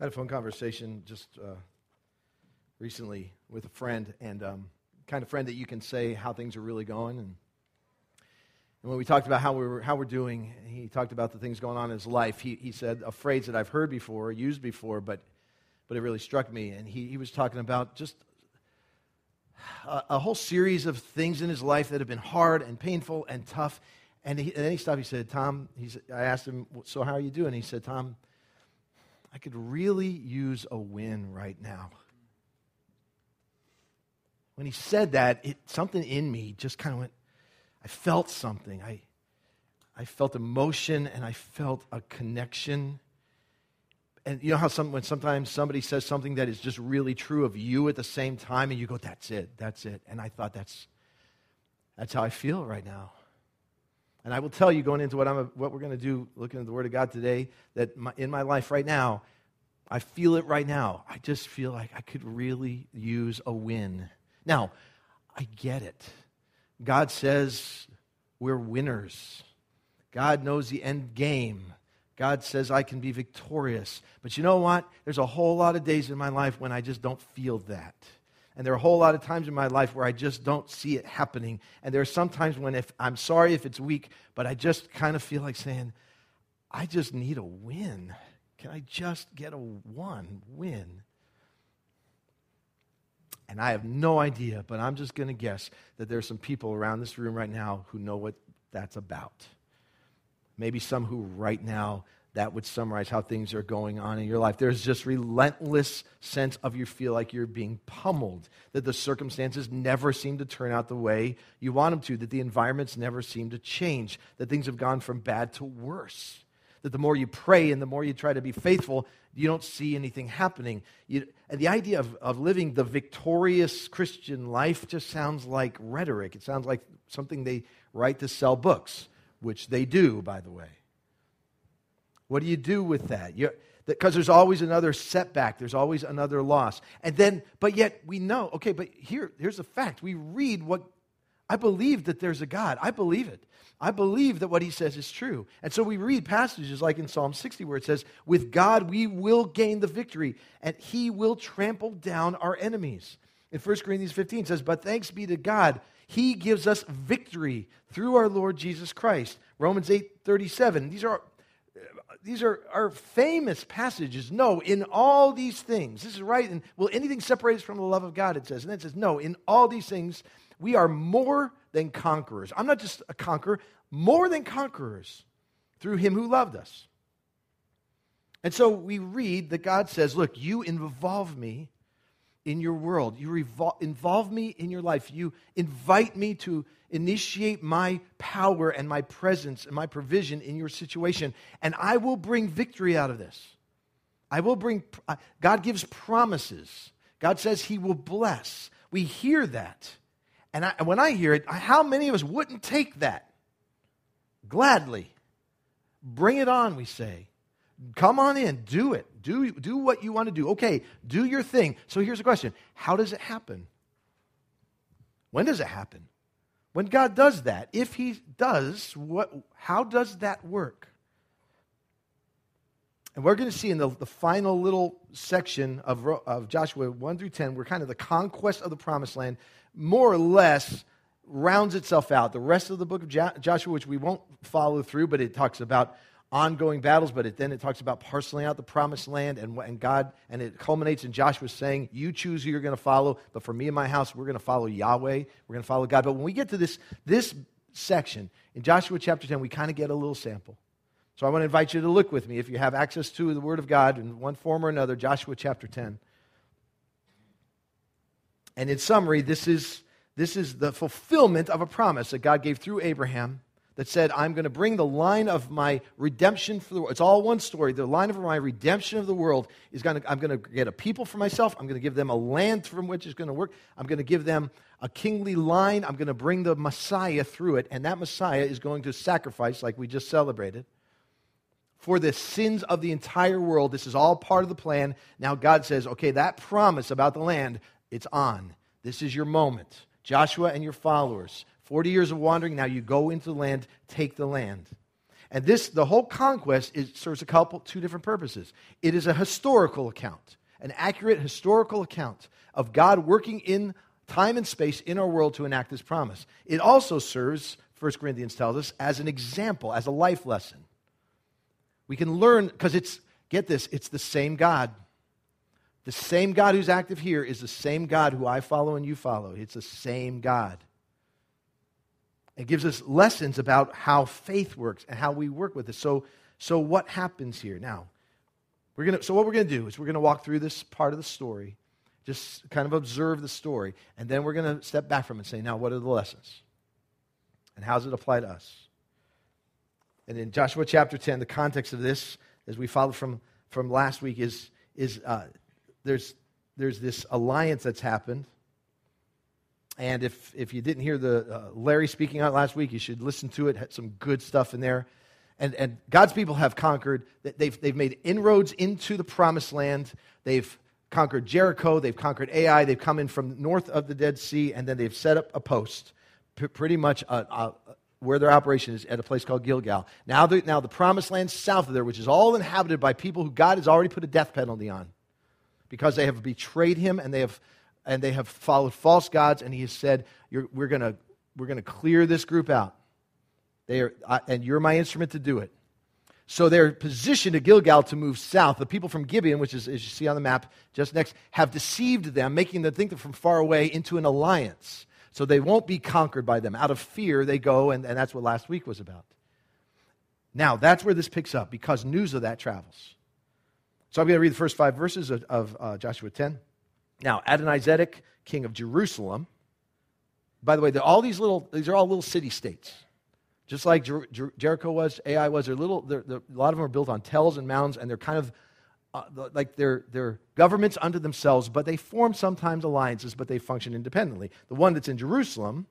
I had a phone conversation just uh, recently with a friend, and um, kind of friend that you can say how things are really going. And, and when we talked about how we're, how we're doing, he talked about the things going on in his life. He, he said a phrase that I've heard before, used before, but, but it really struck me. And he, he was talking about just a, a whole series of things in his life that have been hard and painful and tough. And, he, and then he stopped. He said, Tom, he said, I asked him, So how are you doing? He said, Tom, I could really use a win right now. When he said that, it, something in me just kind of went, I felt something. I, I felt emotion and I felt a connection. And you know how some, when sometimes somebody says something that is just really true of you at the same time, and you go, that's it, that's it. And I thought, that's, that's how I feel right now. And I will tell you, going into what, I'm, what we're going to do, looking at the Word of God today, that my, in my life right now, I feel it right now. I just feel like I could really use a win. Now, I get it. God says we're winners. God knows the end game. God says I can be victorious. But you know what? There's a whole lot of days in my life when I just don't feel that. And there are a whole lot of times in my life where I just don't see it happening. And there are some times when if I'm sorry if it's weak, but I just kind of feel like saying, I just need a win. Can I just get a one win? And I have no idea, but I'm just going to guess that there are some people around this room right now who know what that's about. Maybe some who right now that would summarize how things are going on in your life. There's just relentless sense of you feel like you're being pummeled, that the circumstances never seem to turn out the way you want them to, that the environments never seem to change, that things have gone from bad to worse. That the more you pray and the more you try to be faithful, you don't see anything happening. You, and the idea of, of living the victorious Christian life just sounds like rhetoric. It sounds like something they write to sell books, which they do, by the way. What do you do with that? Because there's always another setback, there's always another loss. And then, but yet we know, okay, but here, here's a fact. We read what I believe that there's a God. I believe it. I believe that what he says is true. And so we read passages like in Psalm 60 where it says, With God we will gain the victory, and he will trample down our enemies. In 1 Corinthians 15 says, But thanks be to God, he gives us victory through our Lord Jesus Christ. Romans 8 37. These are these are, are famous passages. No, in all these things, this is right. And will anything separate us from the love of God? It says. And then it says, no, in all these things, we are more than conquerors. I'm not just a conqueror, more than conquerors through him who loved us. And so we read that God says, Look, you involve me in your world. You revol- involve me in your life. You invite me to initiate my power and my presence and my provision in your situation. And I will bring victory out of this. I will bring, God gives promises. God says He will bless. We hear that. And, I, when I hear it, how many of us wouldn't take that? Gladly. Bring it on, we say. Come on in, do it. Do, do what you want to do. Okay, do your thing. So here's the question How does it happen? When does it happen? When God does that, if He does, what, how does that work? And we're going to see in the, the final little section of, of Joshua 1 through 10, where kind of the conquest of the promised land more or less rounds itself out. The rest of the book of Joshua, which we won't follow through, but it talks about ongoing battles, but it, then it talks about parceling out the promised land and, and God, and it culminates in Joshua saying, You choose who you're going to follow, but for me and my house, we're going to follow Yahweh, we're going to follow God. But when we get to this, this section in Joshua chapter 10, we kind of get a little sample. So I want to invite you to look with me if you have access to the Word of God in one form or another, Joshua chapter 10. And in summary, this is, this is the fulfillment of a promise that God gave through Abraham that said, I'm going to bring the line of my redemption for the world. It's all one story. The line of my redemption of the world is going to, I'm going to get a people for myself. I'm going to give them a land from which it's going to work. I'm going to give them a kingly line. I'm going to bring the Messiah through it. And that Messiah is going to sacrifice, like we just celebrated, for the sins of the entire world. This is all part of the plan. Now God says, okay, that promise about the land, it's on. This is your moment. Joshua and your followers, 40 years of wandering, now you go into the land, take the land. And this, the whole conquest, is, serves a couple, two different purposes. It is a historical account, an accurate historical account of God working in time and space in our world to enact this promise. It also serves, 1 Corinthians tells us, as an example, as a life lesson. We can learn, because it's, get this, it's the same God. The same God who's active here is the same God who I follow and you follow. It's the same God. It gives us lessons about how faith works and how we work with it. So, so what happens here? Now, we're gonna, so what we're going to do is we're going to walk through this part of the story, just kind of observe the story, and then we're going to step back from it and say, now, what are the lessons? And how does it apply to us? And in Joshua chapter 10, the context of this, as we followed from, from last week, is, is uh, there's, there's this alliance that's happened and if, if you didn't hear the uh, Larry speaking out last week, you should listen to it. Had some good stuff in there. And, and God's people have conquered. They've, they've made inroads into the promised land. They've conquered Jericho. They've conquered Ai. They've come in from north of the Dead Sea, and then they've set up a post, p- pretty much uh, uh, where their operation is at a place called Gilgal. Now the, now the promised land south of there, which is all inhabited by people who God has already put a death penalty on because they have betrayed him and they have and they have followed false gods, and he has said, We're going we're gonna clear this group out. They are, I, and you're my instrument to do it. So they're positioned at Gilgal to move south. The people from Gibeon, which is, as you see on the map just next, have deceived them, making them think they're from far away into an alliance. So they won't be conquered by them. Out of fear, they go, and, and that's what last week was about. Now, that's where this picks up because news of that travels. So I'm going to read the first five verses of, of uh, Joshua 10. Now, Adonizedek, king of Jerusalem, by the way, all these little, these are all little city states. Just like Jer- Jer- Jericho was, Ai was, they're little, they're, they're, a lot of them are built on tells and mounds, and they're kind of uh, like they're, they're governments unto themselves, but they form sometimes alliances, but they function independently. The one that's in Jerusalem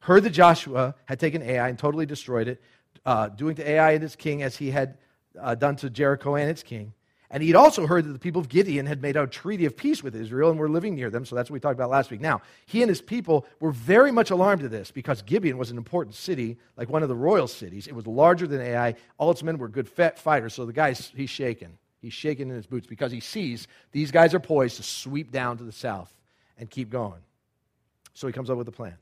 heard that Joshua had taken Ai and totally destroyed it, uh, doing to Ai and its king as he had uh, done to Jericho and its king. And he'd also heard that the people of Gibeon had made a treaty of peace with Israel and were living near them. So that's what we talked about last week. Now, he and his people were very much alarmed at this because Gibeon was an important city, like one of the royal cities. It was larger than Ai. All its men were good fighters. So the guy's, he's shaking. He's shaking in his boots because he sees these guys are poised to sweep down to the south and keep going. So he comes up with a plan.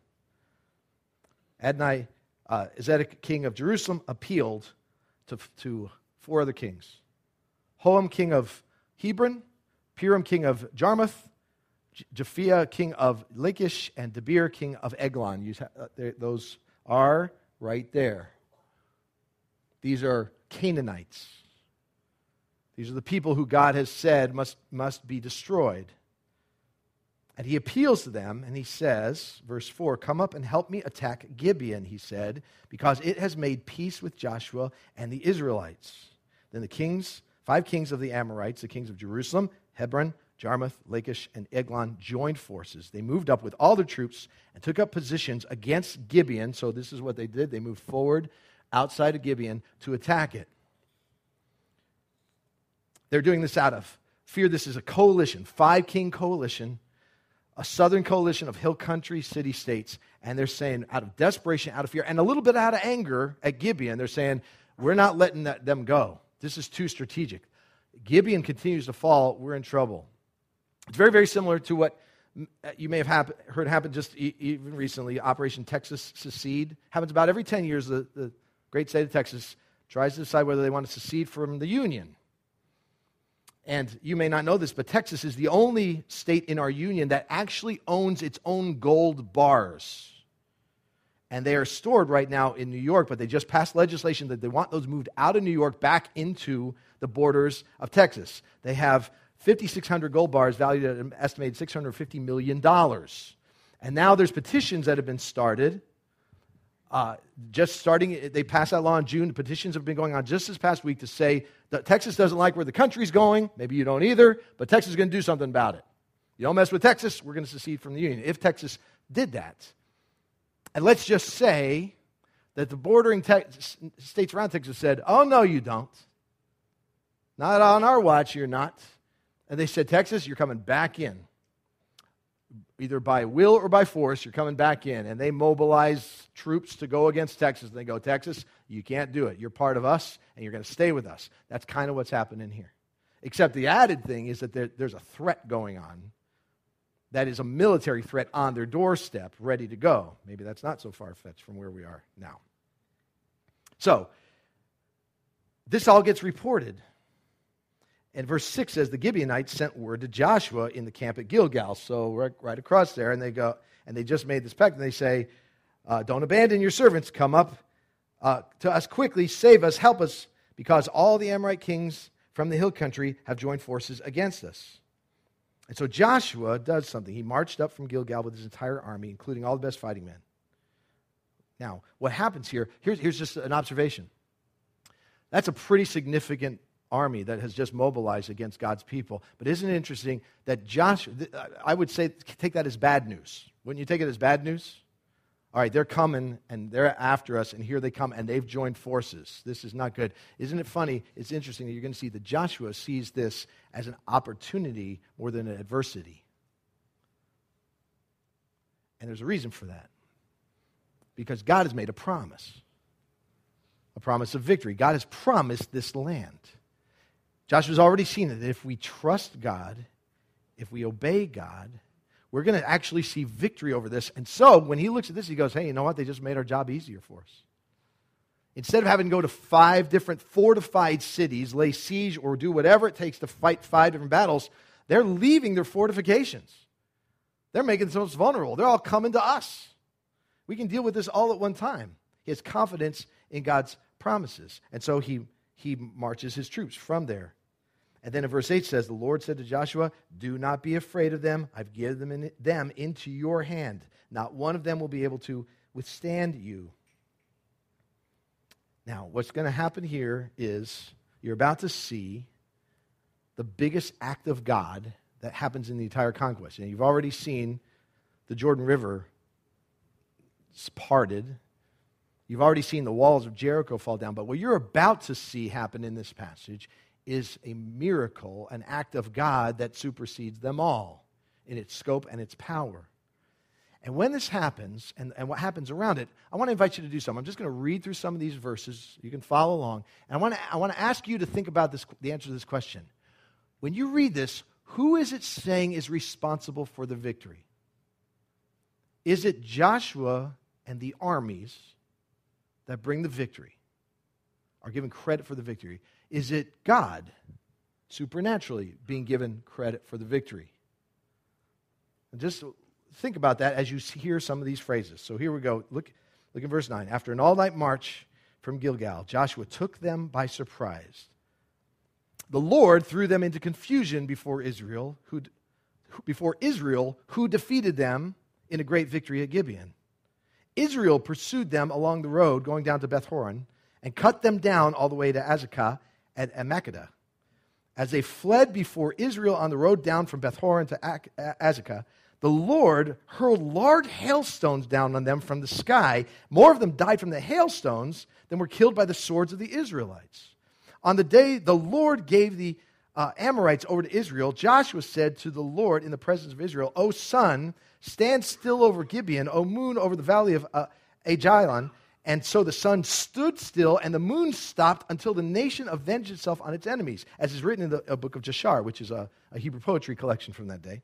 Adonai, uh, Zedek, king of Jerusalem, appealed to, to four other kings Hoham, king of Hebron, Piram, king of Jarmuth, Japhia, king of Lachish, and Debir, king of Eglon. Uh, those are right there. These are Canaanites. These are the people who God has said must, must be destroyed. And he appeals to them and he says, verse 4 Come up and help me attack Gibeon, he said, because it has made peace with Joshua and the Israelites. Then the kings Five kings of the Amorites, the kings of Jerusalem, Hebron, Jarmuth, Lachish, and Eglon, joined forces. They moved up with all their troops and took up positions against Gibeon. So, this is what they did. They moved forward outside of Gibeon to attack it. They're doing this out of fear. This is a coalition, five king coalition, a southern coalition of hill country city states. And they're saying, out of desperation, out of fear, and a little bit out of anger at Gibeon, they're saying, We're not letting that, them go. This is too strategic. Gibeon continues to fall, we're in trouble. It's very, very similar to what you may have happen, heard happen just e- even recently Operation Texas Secede. Happens about every 10 years. The, the great state of Texas tries to decide whether they want to secede from the Union. And you may not know this, but Texas is the only state in our union that actually owns its own gold bars and they are stored right now in New York, but they just passed legislation that they want those moved out of New York back into the borders of Texas. They have 5,600 gold bars valued at an estimated $650 million. And now there's petitions that have been started. Uh, just starting, they passed that law in June. The petitions have been going on just this past week to say that Texas doesn't like where the country's going. Maybe you don't either, but Texas is going to do something about it. You don't mess with Texas, we're going to secede from the Union. If Texas did that, and let's just say that the bordering te- states around Texas said, Oh, no, you don't. Not on our watch, you're not. And they said, Texas, you're coming back in. either by will or by force, you're coming back in. And they mobilize troops to go against Texas. And they go, Texas, you can't do it. You're part of us, and you're going to stay with us. That's kind of what's happening here. Except the added thing is that there, there's a threat going on that is a military threat on their doorstep, ready to go. Maybe that's not so far fetched from where we are now. So, this all gets reported. And verse 6 says, The Gibeonites sent word to Joshua in the camp at Gilgal. So, right, right across there, and they go, and they just made this pact, and they say, uh, Don't abandon your servants. Come up uh, to us quickly, save us, help us, because all the Amorite kings from the hill country have joined forces against us. And so Joshua does something. He marched up from Gilgal with his entire army, including all the best fighting men. Now, what happens here, here's, here's just an observation. That's a pretty significant army that has just mobilized against God's people. But isn't it interesting that Joshua, I would say, take that as bad news. Wouldn't you take it as bad news? All right, they're coming and they're after us, and here they come, and they've joined forces. This is not good. Isn't it funny? It's interesting that you're going to see that Joshua sees this as an opportunity more than an adversity. And there's a reason for that. Because God has made a promise a promise of victory. God has promised this land. Joshua's already seen that if we trust God, if we obey God, we're going to actually see victory over this. And so when he looks at this, he goes, hey, you know what? They just made our job easier for us. Instead of having to go to five different fortified cities, lay siege, or do whatever it takes to fight five different battles, they're leaving their fortifications. They're making themselves vulnerable. They're all coming to us. We can deal with this all at one time. He has confidence in God's promises. And so he, he marches his troops from there. And then in verse 8 says, The Lord said to Joshua, Do not be afraid of them. I've given them, in, them into your hand. Not one of them will be able to withstand you. Now, what's going to happen here is you're about to see the biggest act of God that happens in the entire conquest. And you've already seen the Jordan River parted You've already seen the walls of Jericho fall down, but what you're about to see happen in this passage is a miracle, an act of God that supersedes them all in its scope and its power. And when this happens, and, and what happens around it, I want to invite you to do something. I'm just going to read through some of these verses. You can follow along. And I want to, I want to ask you to think about this, the answer to this question. When you read this, who is it saying is responsible for the victory? Is it Joshua and the armies? that bring the victory are given credit for the victory? Is it God supernaturally being given credit for the victory? And just think about that as you hear some of these phrases. So here we go. Look, look at verse 9. After an all night march from Gilgal, Joshua took them by surprise. The Lord threw them into confusion before Israel, who, before Israel, who defeated them in a great victory at Gibeon. Israel pursued them along the road going down to Beth Horon and cut them down all the way to Azekah at Makkedah. As they fled before Israel on the road down from Beth Horon to Azekah, the Lord hurled large hailstones down on them from the sky. More of them died from the hailstones than were killed by the swords of the Israelites. On the day the Lord gave the uh, Amorites over to Israel, Joshua said to the Lord in the presence of Israel, O sun, stand still over Gibeon, O moon over the valley of uh, Ajalon. And so the sun stood still, and the moon stopped until the nation avenged itself on its enemies, as is written in the uh, book of Jashar, which is a, a Hebrew poetry collection from that day.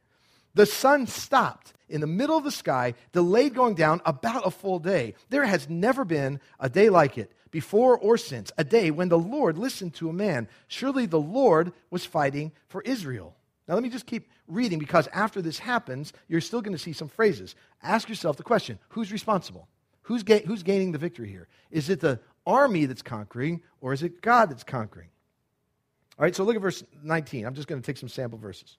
The sun stopped in the middle of the sky, delayed going down about a full day. There has never been a day like it, before or since, a day when the Lord listened to a man. Surely the Lord was fighting for Israel. Now, let me just keep reading because after this happens, you're still going to see some phrases. Ask yourself the question who's responsible? Who's, ga- who's gaining the victory here? Is it the army that's conquering, or is it God that's conquering? All right, so look at verse 19. I'm just going to take some sample verses.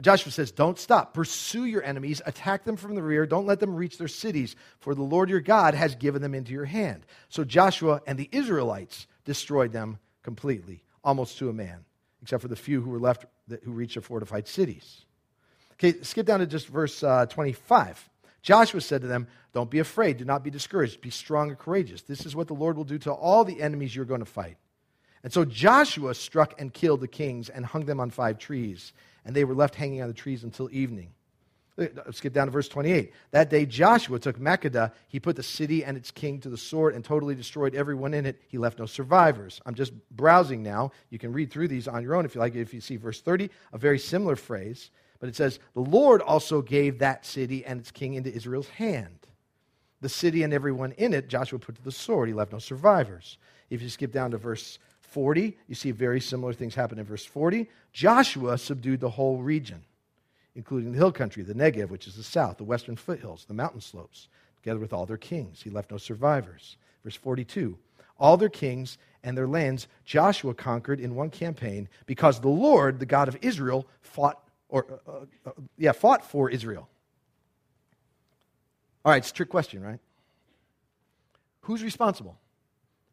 Joshua says, Don't stop. Pursue your enemies. Attack them from the rear. Don't let them reach their cities, for the Lord your God has given them into your hand. So Joshua and the Israelites destroyed them completely, almost to a man, except for the few who were left who reached the fortified cities. Okay, skip down to just verse uh, 25. Joshua said to them, Don't be afraid. Do not be discouraged. Be strong and courageous. This is what the Lord will do to all the enemies you're going to fight. And so Joshua struck and killed the kings and hung them on five trees and they were left hanging on the trees until evening. Uh, skip down to verse 28. That day Joshua took Makkedah. He put the city and its king to the sword and totally destroyed everyone in it. He left no survivors. I'm just browsing now. You can read through these on your own if you like. If you see verse 30, a very similar phrase. But it says, The Lord also gave that city and its king into Israel's hand. The city and everyone in it, Joshua put to the sword. He left no survivors. If you skip down to verse 40, you see very similar things happen in verse 40. Joshua subdued the whole region including the hill country, the Negev, which is the south, the western foothills, the mountain slopes, together with all their kings. He left no survivors. Verse 42 All their kings and their lands Joshua conquered in one campaign because the Lord, the God of Israel, fought, or, uh, uh, uh yeah, fought for Israel. All right, it's a trick question, right? Who's responsible?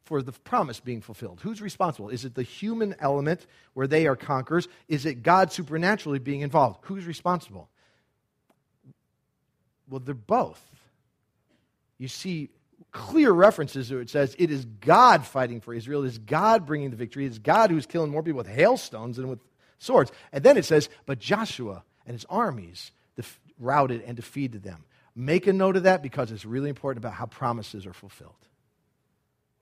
for the promise being fulfilled? Who's responsible? Is it the human element where they are conquerors? Is it God supernaturally being involved? Who's responsible? Well, they're both. You see clear references where it says it is God fighting for Israel, it is God bringing the victory, it is God who's killing more people with hailstones than with swords. And then it says, but Joshua and his armies def- routed and defeated them. Make a note of that because it's really important about how promises are fulfilled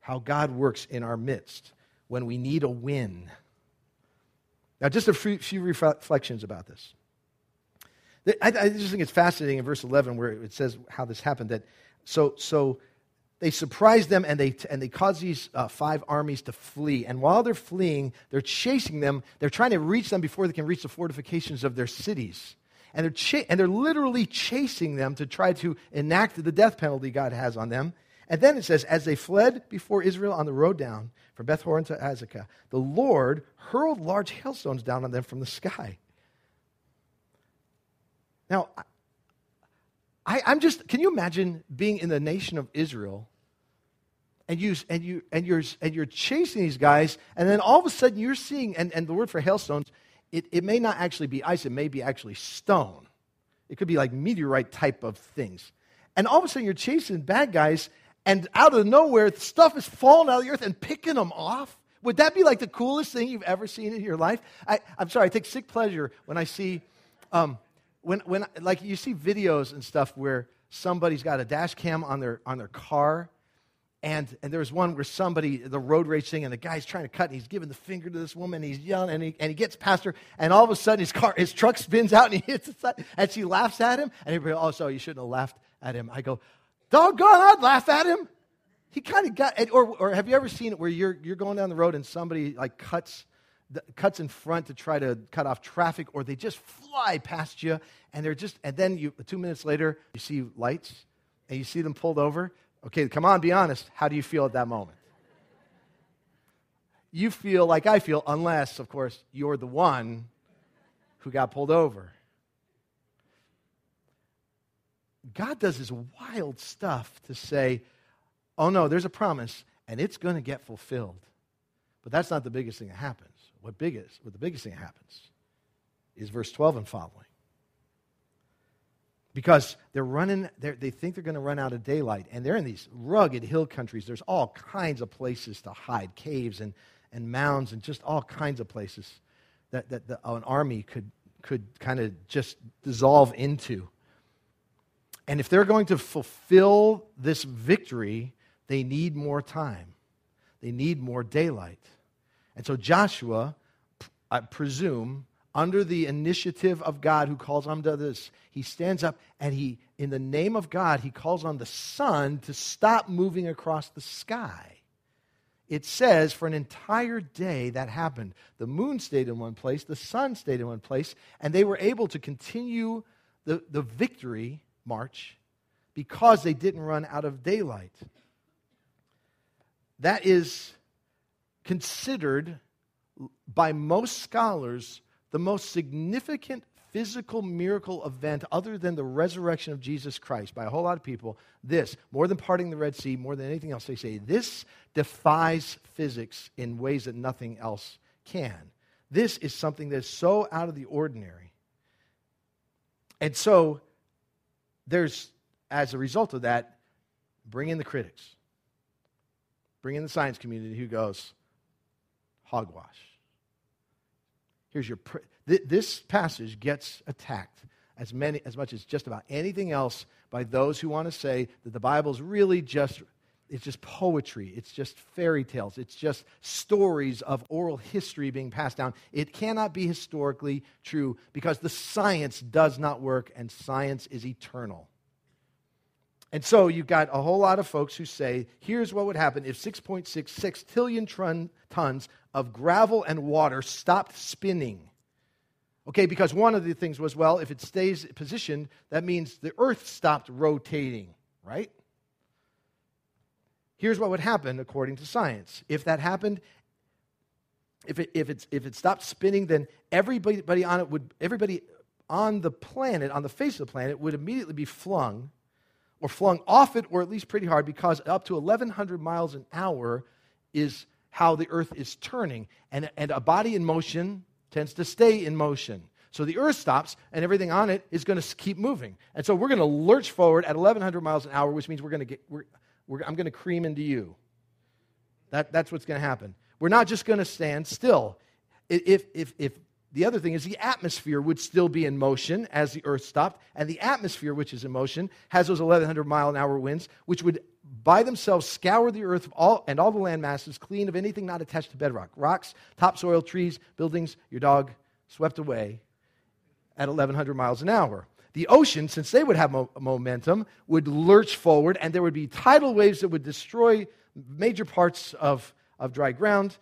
how God works in our midst when we need a win. Now, just a few reflections about this. I, just think it's fascinating in verse 11 where it says how this happened. That so so they surprise them and they and they cause these uh, five armies to flee. And while they're fleeing, they're chasing them. They're trying to reach them before they can reach the fortifications of their cities. And they're cha- and they're literally chasing them to try to enact the death penalty God has on them. And then it says, as they fled before Israel on the road down from Beth Horon to Azekah, the Lord hurled large hailstones down on them from the sky. Now, I, am just, can you imagine being in the nation of Israel and, you, and, you, and, you're, and you're chasing these guys, and then all of a sudden you're seeing, and, and the word for hailstones, it, it may not actually be ice, it may be actually stone. It could be like meteorite type of things. And all of a sudden you're chasing bad guys, and out of nowhere, stuff is falling out of the earth and picking them off? Would that be like the coolest thing you've ever seen in your life? I, am sorry, I take sick pleasure when I see, um, when, when, like you see videos and stuff where somebody's got a dash cam on their, on their car. And, and there's one where somebody, the road racing, and the guy's trying to cut, and he's giving the finger to this woman, and he's yelling, and he, and he gets past her, and all of a sudden his car, his truck spins out, and he hits the side, and she laughs at him, and everybody, oh, so you shouldn't have laughed at him. I go, Doggone, I'd laugh at him. He kind of got, or, or have you ever seen it where you're, you're going down the road and somebody like cuts, cuts in front to try to cut off traffic, or they just fly past you, and they're just, and then you, two minutes later, you see lights, and you see them pulled over. Okay, come on, be honest. How do you feel at that moment? You feel like I feel, unless, of course, you're the one who got pulled over. God does this wild stuff to say, oh no, there's a promise and it's going to get fulfilled. But that's not the biggest thing that happens. What, biggest, what the biggest thing that happens is verse 12 and following. Because they're running, they're, they think they're going to run out of daylight, and they're in these rugged hill countries. There's all kinds of places to hide, caves and, and mounds, and just all kinds of places that, that the, an army could, could kind of just dissolve into. And if they're going to fulfill this victory, they need more time. They need more daylight. And so Joshua, I presume, under the initiative of God who calls on to this, he stands up and he, in the name of God, he calls on the sun to stop moving across the sky. It says for an entire day that happened. The moon stayed in one place, the sun stayed in one place, and they were able to continue the, the victory march because they didn't run out of daylight. That is considered by most scholars the most significant physical miracle event other than the resurrection of Jesus Christ by a whole lot of people. This, more than parting the Red Sea, more than anything else, they say, this defies physics in ways that nothing else can. This is something that's so out of the ordinary. And so there's, as a result of that, bring in the critics, bring in the science community who goes, hogwash. Here's your. Pr- th- this passage gets attacked as, many, as much as just about anything else by those who want to say that the Bible is really just it's just poetry. It's just fairy tales. It's just stories of oral history being passed down. It cannot be historically true because the science does not work and science is eternal. And so you've got a whole lot of folks who say, here's what would happen if 6.66 trillion tons of gravel and water stopped spinning. Okay, because one of the things was, well, if it stays positioned, that means the earth stopped rotating, right? Here's what would happen according to science. If that happened, if it, if, it's, if it stopped spinning, then everybody on it would, everybody on the planet, on the face of the planet, would immediately be flung or flung off it, or at least pretty hard, because up to 1,100 miles an hour is how the earth is turning. And, and a body in motion tends to stay in motion. So the earth stops, and everything on it is going to keep moving. And so we're going to lurch forward at 1,100 miles an hour, which means we're going to get, we're, we're, I'm going to cream into you. That, that's what's going to happen. We're not just going to stand still. If, if, if the other thing is the atmosphere would still be in motion as the earth stopped, and the atmosphere, which is in motion, has those 1,100 mile an hour winds, which would by themselves scour the earth all, and all the land masses clean of anything not attached to bedrock rocks, topsoil, trees, buildings, your dog, swept away at 1,100 miles an hour. The ocean, since they would have mo- momentum, would lurch forward, and there would be tidal waves that would destroy major parts of, of dry ground.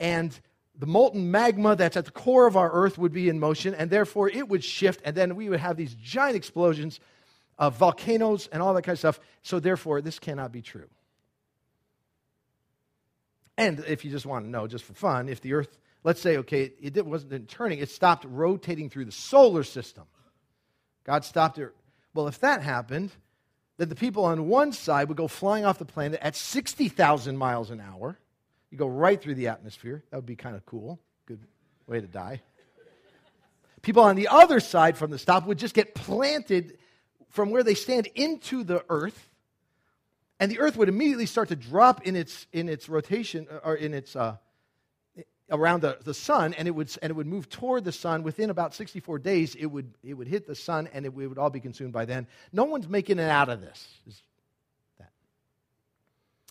And the molten magma that's at the core of our earth would be in motion, and therefore it would shift, and then we would have these giant explosions of volcanoes and all that kind of stuff. So, therefore, this cannot be true. And if you just want to know, just for fun, if the earth, let's say, okay, it wasn't turning, it stopped rotating through the solar system. God stopped it. Well, if that happened, then the people on one side would go flying off the planet at 60,000 miles an hour you go right through the atmosphere. That would be kind of cool. Good way to die. People on the other side from the stop would just get planted from where they stand into the earth, and the earth would immediately start to drop in its, in its rotation or in its uh, around the, the sun, and it, would, and it would move toward the sun. Within about 64 days, it would, it would hit the sun, and it, it would all be consumed by then. No one's making it out of this, is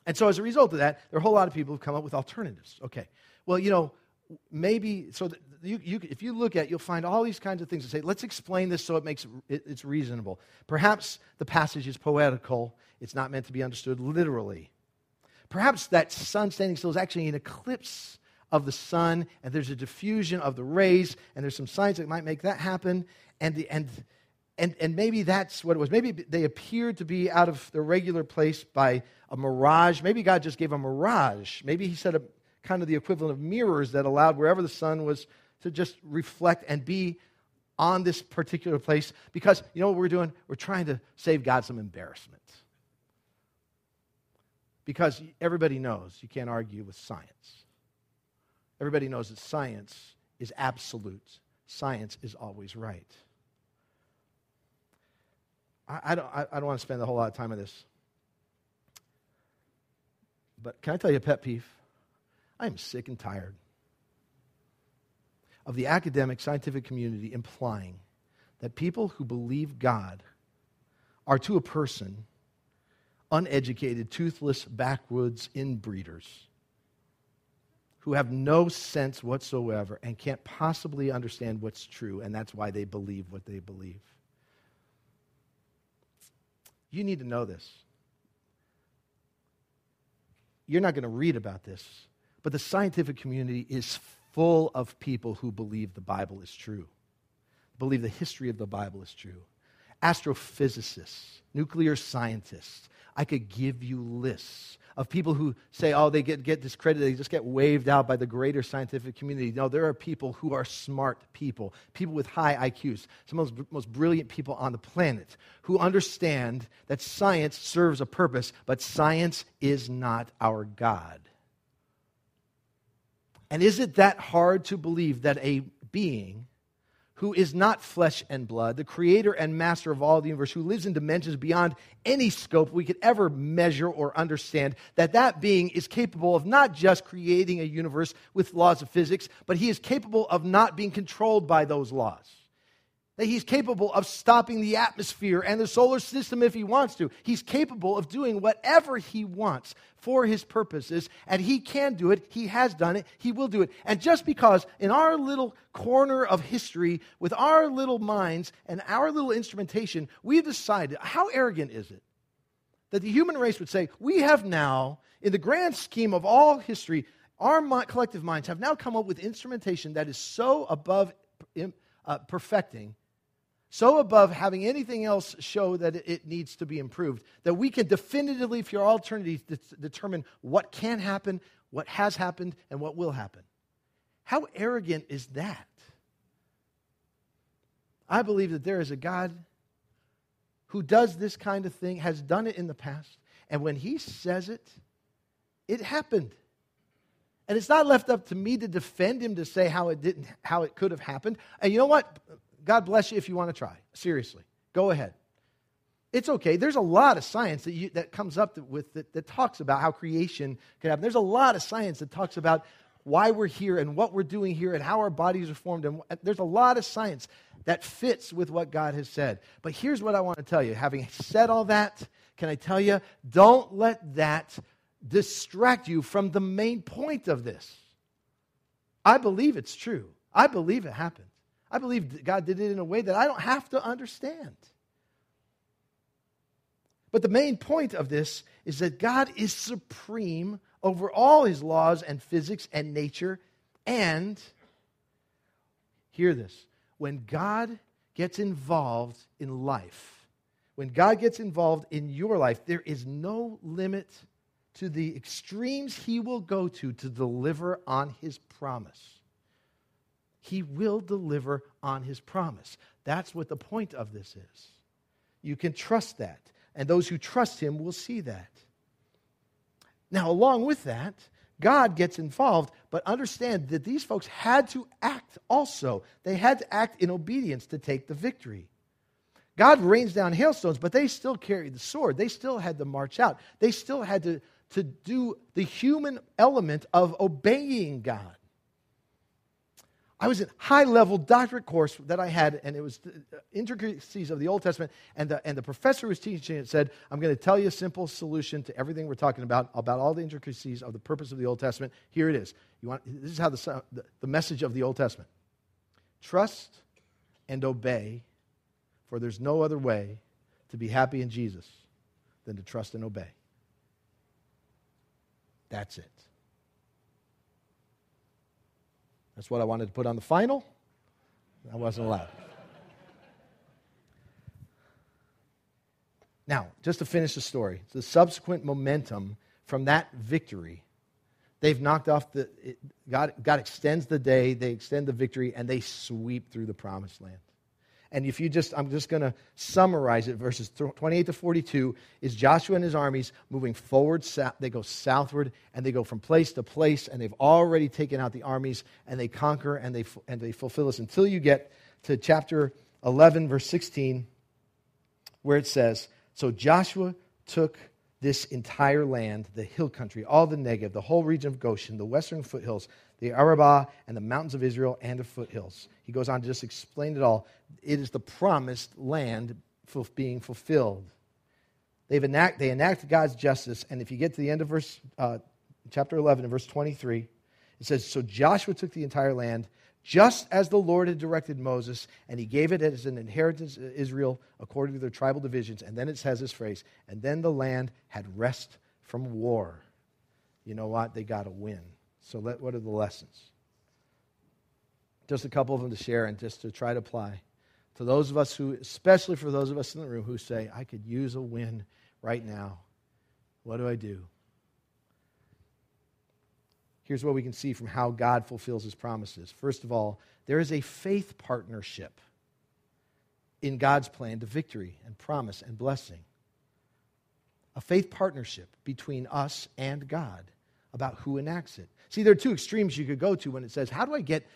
and so as a result of that, there are a whole lot of people who've come up with alternatives. Okay, well, you know, maybe, so you, you, if you look at you'll find all these kinds of things to say, let's explain this so it makes it, it's reasonable. Perhaps the passage is poetical, it's not meant to be understood literally. Perhaps that sun standing still is actually an eclipse of the sun, and there's a diffusion of the rays, and there's some signs that might make that happen. And, the, and and, and maybe that's what it was. Maybe they appeared to be out of their regular place by a mirage. Maybe God just gave a mirage. Maybe He set up kind of the equivalent of mirrors that allowed wherever the sun was to just reflect and be on this particular place. Because you know what we're doing? We're trying to save God some embarrassment. Because everybody knows you can't argue with science. Everybody knows that science is absolute, science is always right. I, I don't, I, I don't want to spend a whole lot of time on this. But can I tell you a pet peeve? I am sick and tired of the academic scientific community implying that people who believe God are to a person uneducated, toothless, backwoods inbreeders who have no sense whatsoever and can't possibly understand what's true, and that's why they believe what they believe. You need to know this. You're not going to read about this, but the scientific community is full of people who believe the Bible is true, believe the history of the Bible is true. Astrophysicists, nuclear scientists. I could give you lists of people who say, oh, they get, get discredited, they just get waved out by the greater scientific community. No, there are people who are smart people, people with high IQs, some of the most, most brilliant people on the planet, who understand that science serves a purpose, but science is not our God. And is it that hard to believe that a being who is not flesh and blood, the creator and master of all the universe, who lives in dimensions beyond any scope we could ever measure or understand, that that being is capable of not just creating a universe with laws of physics, but he is capable of not being controlled by those laws. That he's capable of stopping the atmosphere and the solar system if he wants to. He's capable of doing whatever he wants for his purposes, and he can do it. He has done it. He will do it. And just because in our little corner of history, with our little minds and our little instrumentation, we've decided how arrogant is it that the human race would say, We have now, in the grand scheme of all history, our collective minds have now come up with instrumentation that is so above uh, perfecting so above having anything else show that it needs to be improved, that we can definitively, for all eternity, determine what can happen, what has happened, and what will happen. How arrogant is that? I believe that there is a God who does this kind of thing, has done it in the past, and when he says it, it happened. And it's not left up to me to defend him to say how it didn't how it could have happened. And you know what? God bless you if you want to try. Seriously, go ahead. It's okay. There's a lot of science that, you, that comes up with that, that talks about how creation could happen. There's a lot of science that talks about why we're here and what we're doing here and how our bodies are formed. And there's a lot of science that fits with what God has said. But here's what I want to tell you. Having said all that, can I tell you, don't let that distract you from the main point of this. I believe it's true. I believe it happened. I believe God did it in a way that I don't have to understand. But the main point of this is that God is supreme over all his laws and physics and nature. And, hear this, when God gets involved in life, when God gets involved in your life, there is no limit to the extremes he will go to to deliver on his promise he will deliver on his promise. That's what the point of this is. You can trust that, and those who trust him will see that. Now, along with that, God gets involved, but understand that these folks had to act also. They had to act in obedience to take the victory. God rains down hailstones, but they still carried the sword. They still had to march out. They still had to, to do the human element of obeying God. I was in high level doctorate course that I had, and it was intricacies of the Old Testament. And the, and the professor was teaching it said, I'm going to tell you a simple solution to everything we're talking about, about all the intricacies of the purpose of the Old Testament. Here it is. You want, this is how the, the message of the Old Testament trust and obey, for there's no other way to be happy in Jesus than to trust and obey. That's it. That's what I wanted to put on the final. I wasn't allowed. Now, just to finish the story, the subsequent momentum from that victory, they've knocked off the, it, God, God extends the day, they extend the victory, and they sweep through the promised land. And if you just, I'm just going to summarize it. Verses 28 to 42 is Joshua and his armies moving forward. They go southward and they go from place to place, and they've already taken out the armies, and they conquer and they, and they fulfill this until you get to chapter 11, verse 16, where it says, So Joshua took this entire land, the hill country, all the Negev, the whole region of Goshen, the western foothills, the Arabah, and the mountains of Israel, and the foothills. He goes on to just explain it all. It is the promised land being fulfilled. They've enact, they enact God's justice, and if you get to the end of verse, uh, chapter 11 and verse 23, it says, So Joshua took the entire land just as the Lord had directed Moses, and he gave it as an inheritance to Israel according to their tribal divisions. And then it says this phrase, and then the land had rest from war. You know what? They got a win. So, let, what are the lessons? Just a couple of them to share and just to try to apply to those of us who, especially for those of us in the room who say, I could use a win right now. What do I do? Here's what we can see from how God fulfills his promises. First of all, there is a faith partnership in God's plan to victory and promise and blessing. A faith partnership between us and God about who enacts it. See, there are two extremes you could go to when it says, How do I get,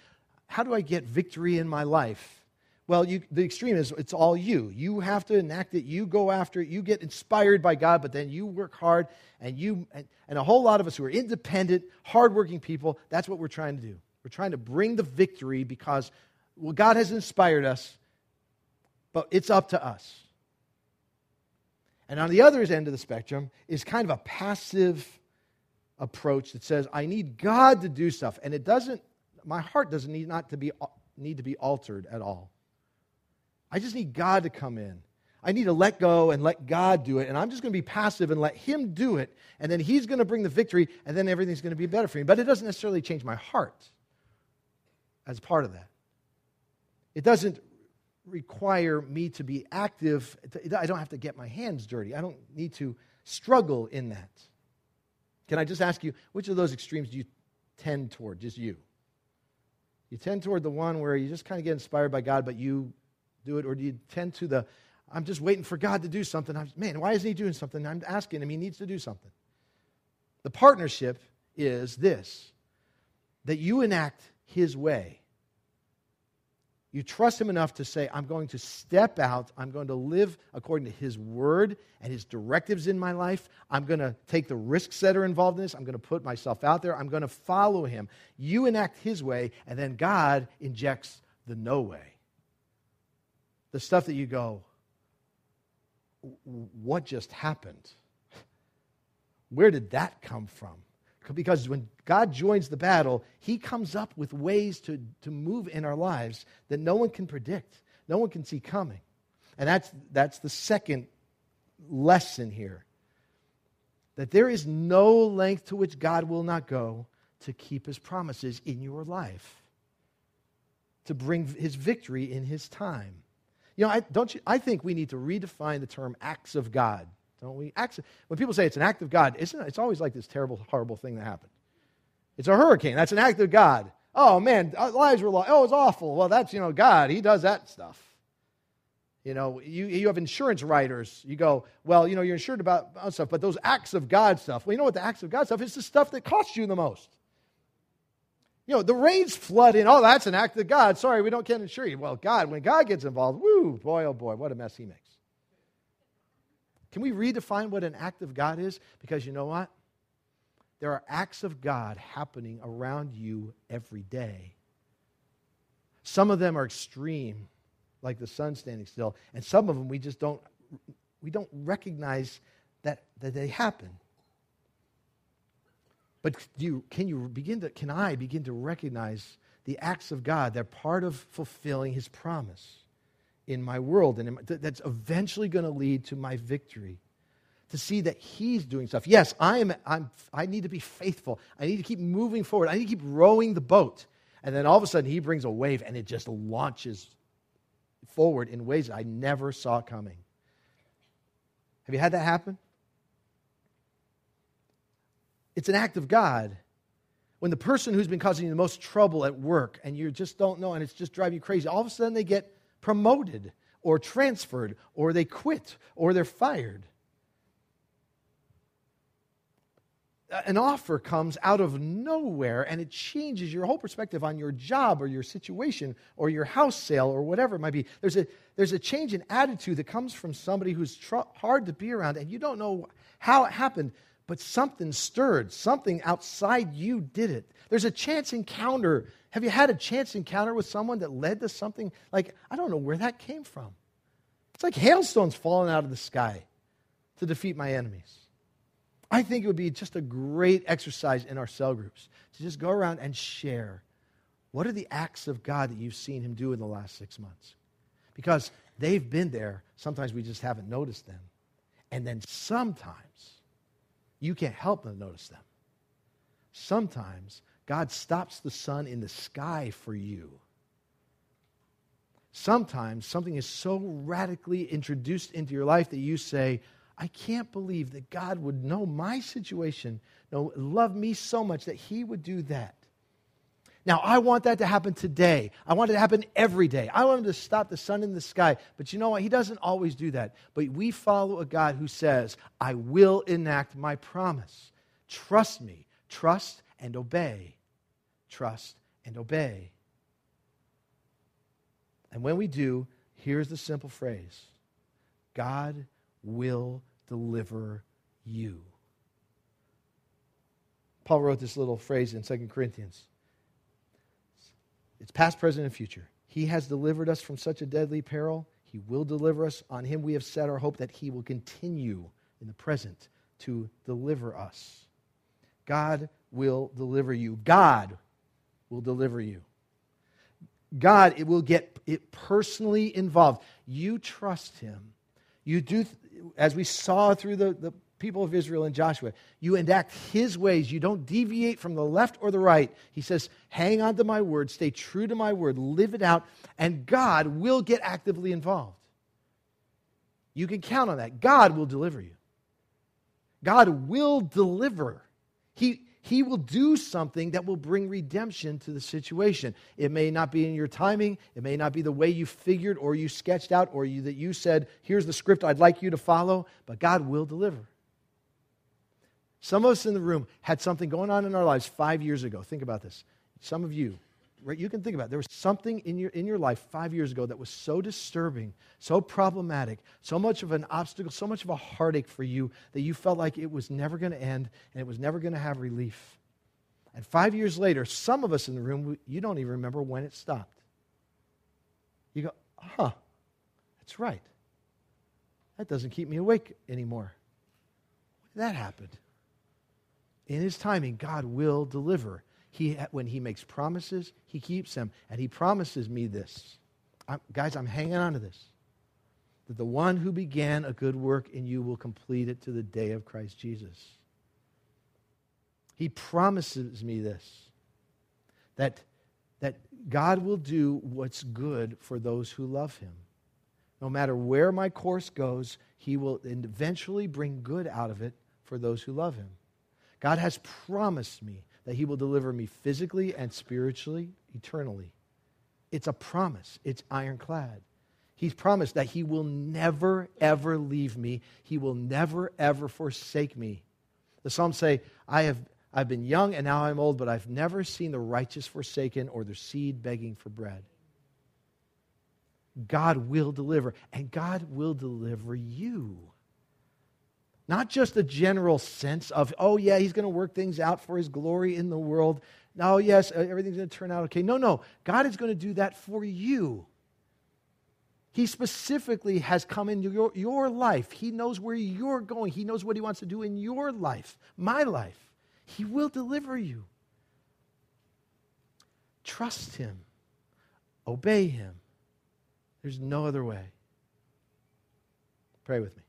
how do I get victory in my life? Well, you, the extreme is it's all you. You have to enact it. You go after it. You get inspired by God, but then you work hard. And you and, and a whole lot of us who are independent, hardworking people, that's what we're trying to do. We're trying to bring the victory because well, God has inspired us, But it's up to us. And on the other end of the spectrum is kind of a passive approach that says, I need God to do stuff. And it doesn't, my heart doesn't need, not to be, need to be altered at all. I just need God to come in. I need to let go and let God do it. And I'm just going to be passive and let Him do it. And then He's going to bring the victory, and then everything's going to be better for me. But it doesn't necessarily change my heart as part of that. It doesn't require me to be active. I don't have to get my hands dirty. I don't need to struggle in that. Can I just ask you, which of those extremes do you tend toward? Just you. You tend toward the one where you just kind of get inspired by God, but you do it, or do you tend to the, I'm just waiting for God to do something? I'm, man, why isn't He doing something? I'm asking Him, He needs to do something. The partnership is this that you enact His way you trust Him enough to say, I'm going to step out. I'm going to live according to His word and His directives in my life. I'm going to take the risks that are involved in this. I'm going to put myself out there. I'm going to follow Him. You enact His way, and then God injects the no way. The stuff that you go, what just happened? Where did that come from? Because when God joins the battle, He comes up with ways to, to move in our lives that no one can predict, no one can see coming. And that's, that's the second lesson here that there is no length to which God will not go to keep His promises in your life, to bring His victory in His time. You know, I, don't you, I think we need to redefine the term acts of God don't we? When people say it's an act of God, isn't it? It's always like this terrible, horrible thing that happened. It's a hurricane. That's an act of God. Oh, man, uh, lives were lost. Oh, it's awful. Well, that's, you know, God. He does that stuff. You know, you, you have insurance writers. You go, well, you know, you're insured about stuff, but those acts of God stuff, well, you know what the acts of God stuff is? The stuff that costs you the most. You know, the rains flood in. Oh, that's an act of God. Sorry, we don't can't insure you. Well, God, when God gets involved, woo, boy, oh boy, what a mess he makes. Can we redefine what an act of God is? Because you know what? There are acts of God happening around you every day. Some of them are extreme, like the sun standing still, and some of them we just don't we don't recognize that, that they happen. But you, can you begin to, can I begin to recognize the acts of God? They're part of fulfilling his promise in my world, and that's eventually going to lead to my victory. To see that He's doing stuff. Yes, I am. I'm, I need to be faithful. I need to keep moving forward. I need to keep rowing the boat. And then all of a sudden, He brings a wave, and it just launches forward in ways I never saw coming. Have you had that happen? It's an act of God when the person who's been causing you the most trouble at work and you just don't know and it's just driving you crazy, all of a sudden they get promoted or transferred or they quit or they're fired. An offer comes out of nowhere and it changes your whole perspective on your job or your situation or your house sale or whatever it might be. There's a, there's a change in attitude that comes from somebody who's tr- hard to be around and you don't know how it happened, but something stirred. Something outside you did it. There's a chance encounter have you had a chance encounter with someone that led to something like, I don't know where that came from? It's like hailstones falling out of the sky to defeat my enemies. I think it would be just a great exercise in our cell groups to just go around and share what are the acts of God that you've seen Him do in the last six months? Because they've been there. Sometimes we just haven't noticed them. And then sometimes you can't help but notice them. Sometimes God stops the sun in the sky for you. Sometimes something is so radically introduced into your life that you say, I can't believe that God would know my situation, know, love me so much that He would do that. Now, I want that to happen today. I want it to happen every day. I want Him to stop the sun in the sky. But you know what? He doesn't always do that. But we follow a God who says, I will enact my promise. Trust me, trust and obey trust, and obey. And when we do, here's the simple phrase God will deliver you. Paul wrote this little phrase in 2 Corinthians. It's past, present, and future. He has delivered us from such a deadly peril. He will deliver us. On him we have set our hope that he will continue in the present to deliver us. God will deliver you. God will deliver you. God it will get it personally involved. You trust him. You do, as we saw through the, the people of Israel and Joshua, you enact his ways. You don't deviate from the left or the right. He says, hang on to my word, stay true to my word, live it out, and God will get actively involved. You can count on that. God will deliver you. God will deliver. He, he will do something that will bring redemption to the situation. It may not be in your timing, it may not be the way you figured or you sketched out or you, that you said, here's the script I'd like you to follow, but God will deliver. Some of us in the room had something going on in our lives five years ago. Think about this. Some of you, right, you can think about it. There was something in your, in your life five years ago that was so disturbing, so problematic, so much of an obstacle, so much of a heartache for you that you felt like it was never going to end and it was never going to have relief. And five years later, some of us in the room, you don't even remember when it stopped. You go, huh, that's right. That doesn't keep me awake anymore. That happen? In his timing, God will deliver. He, when he makes promises, he keeps them. And he promises me this. I'm, guys, I'm hanging on to this. That the one who began a good work in you will complete it to the day of Christ Jesus. He promises me this that, that God will do what's good for those who love him. No matter where my course goes, he will eventually bring good out of it for those who love him. God has promised me that He will deliver me physically and spiritually, eternally. It's a promise, it's ironclad. He's promised that He will never, ever leave me, He will never, ever forsake me. The Psalms say, I have I've been young and now I'm old, but I've never seen the righteous forsaken or the seed begging for bread. God will deliver, and God will deliver you. Not just a general sense of, oh, yeah, he's going to work things out for his glory in the world. No, yes, everything's going to turn out okay. No, no. God is going to do that for you. He specifically has come into your, your life. He knows where you're going. He knows what He wants to do in your life, my life. He will deliver you. Trust Him, obey Him. There's no other way. Pray with me.